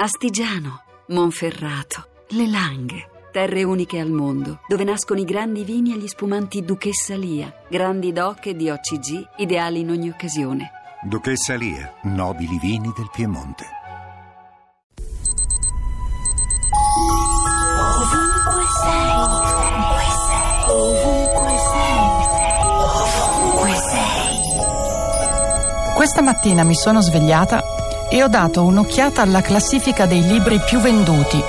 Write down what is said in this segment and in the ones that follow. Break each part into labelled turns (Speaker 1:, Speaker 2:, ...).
Speaker 1: Astigiano, Monferrato, Le Langhe. Terre uniche al mondo, dove nascono i grandi vini e gli spumanti Duchessa Lia, grandi doc e di OCG, ideali in ogni occasione.
Speaker 2: Duchessa Lia, nobili vini del Piemonte.
Speaker 3: Ovunque sei, ovunque sei, ovunque sei, ovunque sei.
Speaker 4: Questa mattina mi sono svegliata e ho dato un'occhiata alla classifica dei libri più venduti.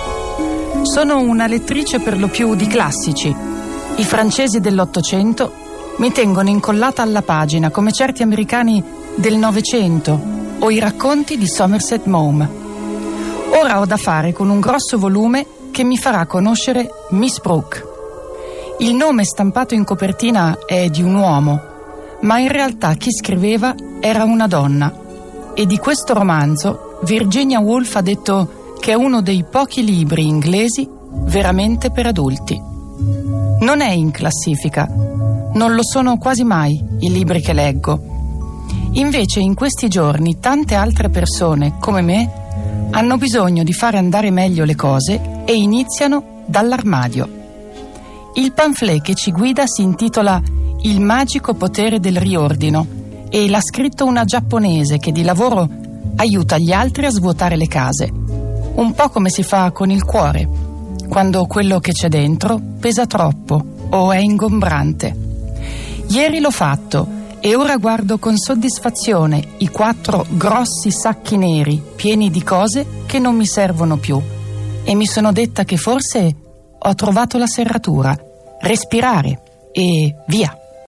Speaker 4: Sono una lettrice per lo più di classici. I francesi dell'Ottocento mi tengono incollata alla pagina come certi americani del Novecento o i racconti di Somerset Maugham. Ora ho da fare con un grosso volume che mi farà conoscere Miss Brooke. Il nome stampato in copertina è di un uomo, ma in realtà chi scriveva era una donna e di questo romanzo Virginia Woolf ha detto che è uno dei pochi libri inglesi veramente per adulti. Non è in classifica, non lo sono quasi mai i libri che leggo. Invece in questi giorni tante altre persone, come me, hanno bisogno di fare andare meglio le cose e iniziano dall'armadio. Il pamphlet che ci guida si intitola Il magico potere del riordino e l'ha scritto una giapponese che di lavoro aiuta gli altri a svuotare le case, un po' come si fa con il cuore, quando quello che c'è dentro pesa troppo o è ingombrante. Ieri l'ho fatto e ora guardo con soddisfazione i quattro grossi sacchi neri pieni di cose che non mi servono più e mi sono detta che forse ho trovato la serratura, respirare e via.